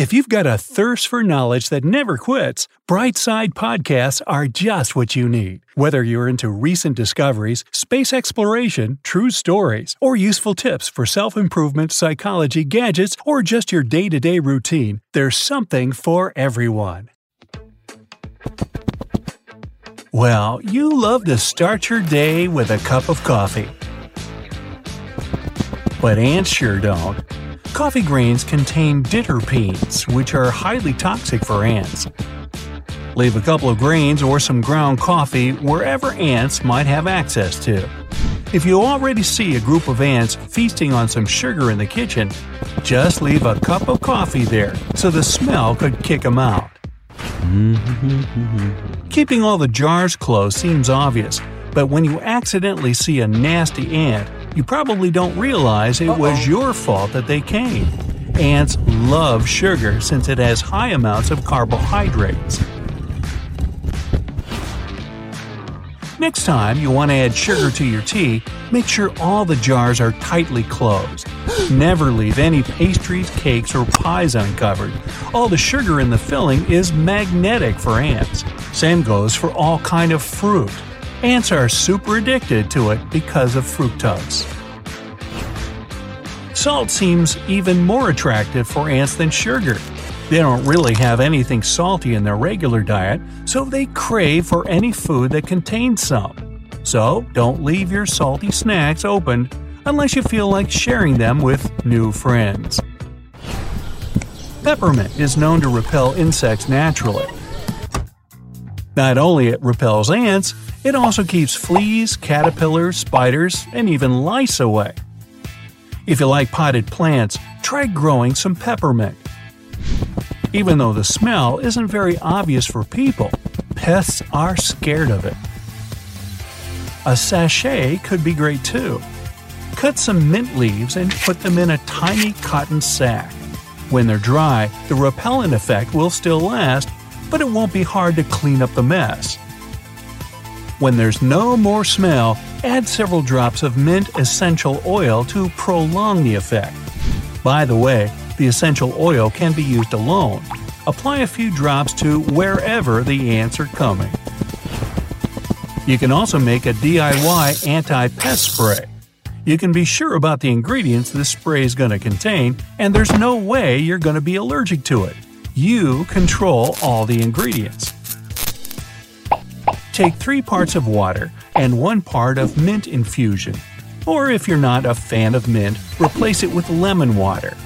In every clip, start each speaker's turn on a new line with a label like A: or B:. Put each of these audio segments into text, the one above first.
A: If you've got a thirst for knowledge that never quits, Brightside Podcasts are just what you need. Whether you're into recent discoveries, space exploration, true stories, or useful tips for self improvement, psychology, gadgets, or just your day to day routine, there's something for everyone. Well, you love to start your day with a cup of coffee. But ants sure don't. Coffee grains contain diterpenes, which are highly toxic for ants. Leave a couple of grains or some ground coffee wherever ants might have access to. If you already see a group of ants feasting on some sugar in the kitchen, just leave a cup of coffee there so the smell could kick them out. Keeping all the jars closed seems obvious, but when you accidentally see a nasty ant, you probably don't realize it was your fault that they came. Ants love sugar since it has high amounts of carbohydrates. Next time you want to add sugar to your tea, make sure all the jars are tightly closed. Never leave any pastries, cakes, or pies uncovered. All the sugar in the filling is magnetic for ants. Same goes for all kind of fruit. Ants are super addicted to it because of fructose. Salt seems even more attractive for ants than sugar. They don't really have anything salty in their regular diet, so they crave for any food that contains some. So, don't leave your salty snacks open unless you feel like sharing them with new friends. Peppermint is known to repel insects naturally. Not only it repels ants, it also keeps fleas, caterpillars, spiders, and even lice away. If you like potted plants, try growing some peppermint. Even though the smell isn't very obvious for people, pests are scared of it. A sachet could be great too. Cut some mint leaves and put them in a tiny cotton sack. When they're dry, the repellent effect will still last, but it won't be hard to clean up the mess. When there's no more smell, add several drops of mint essential oil to prolong the effect. By the way, the essential oil can be used alone. Apply a few drops to wherever the ants are coming. You can also make a DIY anti pest spray. You can be sure about the ingredients this spray is going to contain, and there's no way you're going to be allergic to it. You control all the ingredients. Take 3 parts of water and 1 part of mint infusion. Or if you're not a fan of mint, replace it with lemon water.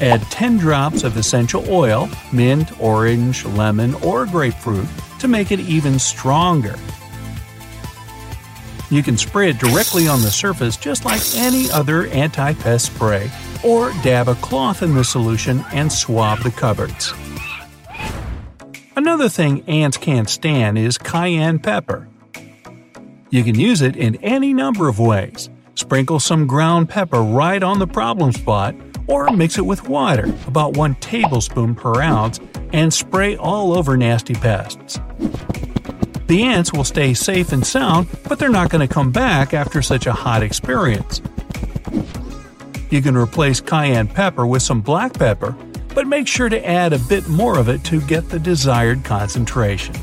A: Add 10 drops of essential oil, mint, orange, lemon, or grapefruit to make it even stronger. You can spray it directly on the surface just like any other anti pest spray, or dab a cloth in the solution and swab the cupboards. Another thing ants can't stand is cayenne pepper. You can use it in any number of ways. Sprinkle some ground pepper right on the problem spot, or mix it with water, about 1 tablespoon per ounce, and spray all over nasty pests. The ants will stay safe and sound, but they're not going to come back after such a hot experience. You can replace cayenne pepper with some black pepper, but make sure to add a bit more of it to get the desired concentration.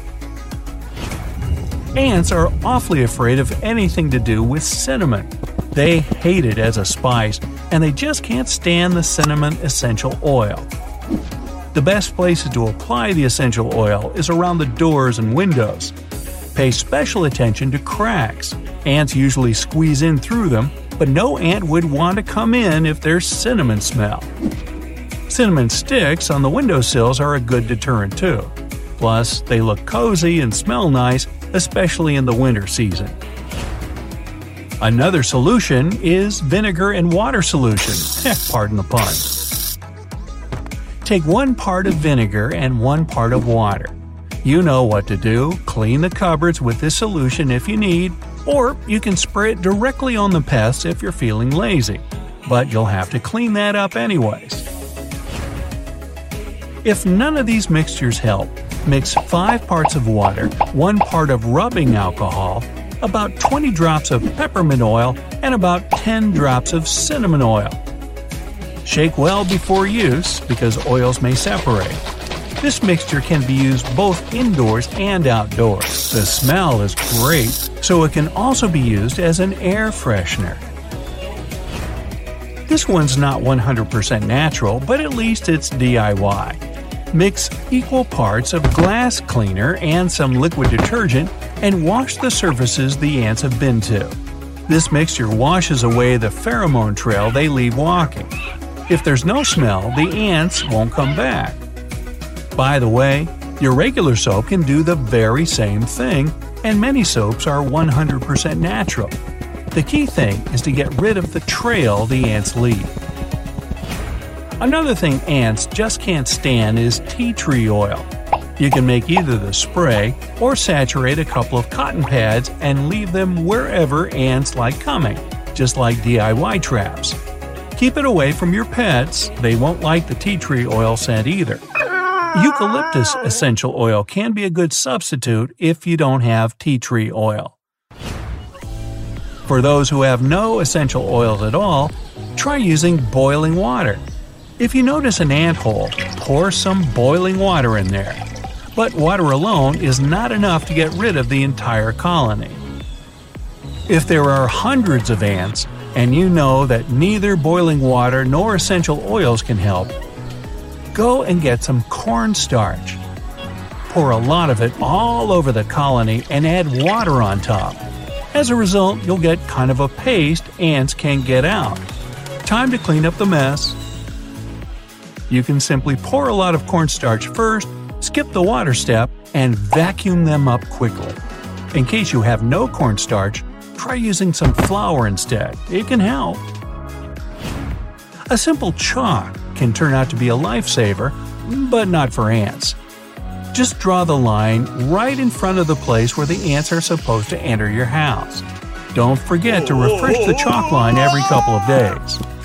A: Ants are awfully afraid of anything to do with cinnamon. They hate it as a spice, and they just can't stand the cinnamon essential oil. The best places to apply the essential oil is around the doors and windows. Pay special attention to cracks. Ants usually squeeze in through them, but no ant would want to come in if there's cinnamon smell. Cinnamon sticks on the windowsills are a good deterrent too. Plus, they look cozy and smell nice, especially in the winter season. Another solution is vinegar and water solution. Pardon the pun. Take one part of vinegar and one part of water. You know what to do clean the cupboards with this solution if you need, or you can spray it directly on the pests if you're feeling lazy. But you'll have to clean that up anyways. If none of these mixtures help, mix 5 parts of water, 1 part of rubbing alcohol, about 20 drops of peppermint oil, and about 10 drops of cinnamon oil. Shake well before use because oils may separate. This mixture can be used both indoors and outdoors. The smell is great, so it can also be used as an air freshener. This one's not 100% natural, but at least it's DIY. Mix equal parts of glass cleaner and some liquid detergent and wash the surfaces the ants have been to. This mixture washes away the pheromone trail they leave walking. If there's no smell, the ants won't come back. By the way, your regular soap can do the very same thing, and many soaps are 100% natural. The key thing is to get rid of the trail the ants leave. Another thing ants just can't stand is tea tree oil. You can make either the spray or saturate a couple of cotton pads and leave them wherever ants like coming, just like DIY traps. Keep it away from your pets, they won't like the tea tree oil scent either. Eucalyptus essential oil can be a good substitute if you don't have tea tree oil. For those who have no essential oils at all, try using boiling water. If you notice an ant hole, pour some boiling water in there. But water alone is not enough to get rid of the entire colony. If there are hundreds of ants, and you know that neither boiling water nor essential oils can help, go and get some cornstarch. Pour a lot of it all over the colony and add water on top. As a result, you'll get kind of a paste ants can't get out. Time to clean up the mess you can simply pour a lot of cornstarch first, skip the water step, and vacuum them up quickly. In case you have no cornstarch, try using some flour instead. It can help. A simple chalk can turn out to be a lifesaver, but not for ants. Just draw the line right in front of the place where the ants are supposed to enter your house. Don't forget to refresh the chalk line every couple of days.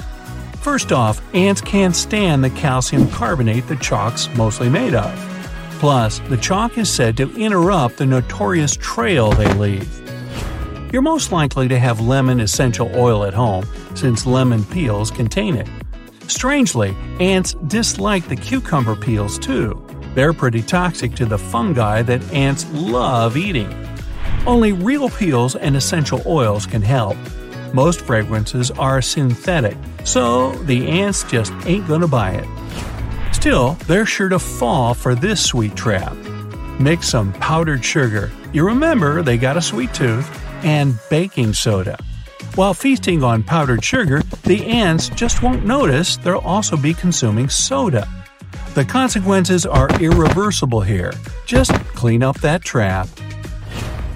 A: First off, ants can't stand the calcium carbonate the chalk's mostly made of. Plus, the chalk is said to interrupt the notorious trail they leave. You're most likely to have lemon essential oil at home, since lemon peels contain it. Strangely, ants dislike the cucumber peels too. They're pretty toxic to the fungi that ants love eating. Only real peels and essential oils can help. Most fragrances are synthetic, so the ants just ain't gonna buy it. Still, they're sure to fall for this sweet trap. Mix some powdered sugar, you remember they got a sweet tooth, and baking soda. While feasting on powdered sugar, the ants just won't notice they'll also be consuming soda. The consequences are irreversible here. Just clean up that trap.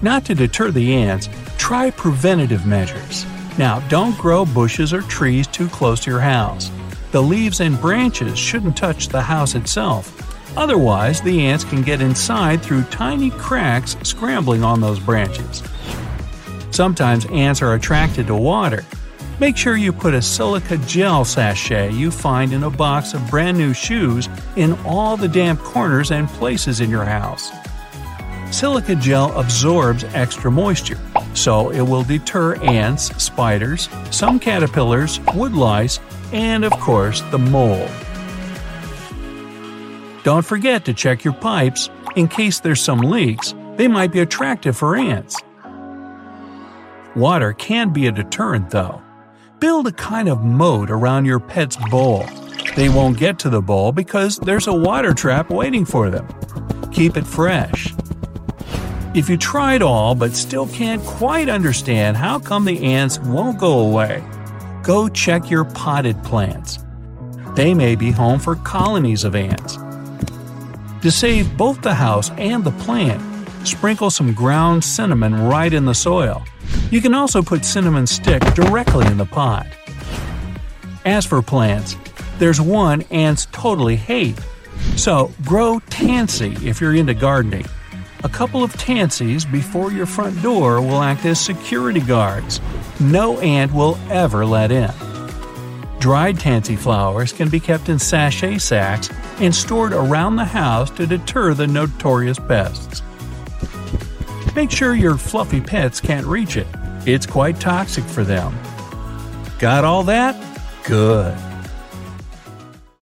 A: Not to deter the ants, try preventative measures. Now, don't grow bushes or trees too close to your house. The leaves and branches shouldn't touch the house itself. Otherwise, the ants can get inside through tiny cracks scrambling on those branches. Sometimes ants are attracted to water. Make sure you put a silica gel sachet you find in a box of brand new shoes in all the damp corners and places in your house. Silica gel absorbs extra moisture, so it will deter ants, spiders, some caterpillars, woodlice, and of course the mold. Don't forget to check your pipes in case there's some leaks, they might be attractive for ants. Water can be a deterrent though. Build a kind of moat around your pet's bowl. They won't get to the bowl because there's a water trap waiting for them. Keep it fresh. If you try it all but still can't quite understand how come the ants won't go away, go check your potted plants. They may be home for colonies of ants. To save both the house and the plant, sprinkle some ground cinnamon right in the soil. You can also put cinnamon stick directly in the pot. As for plants, there's one ants totally hate. So grow tansy if you're into gardening. A couple of tansies before your front door will act as security guards. No ant will ever let in. Dried tansy flowers can be kept in sachet sacks and stored around the house to deter the notorious pests. Make sure your fluffy pets can't reach it. It's quite toxic for them. Got all that? Good.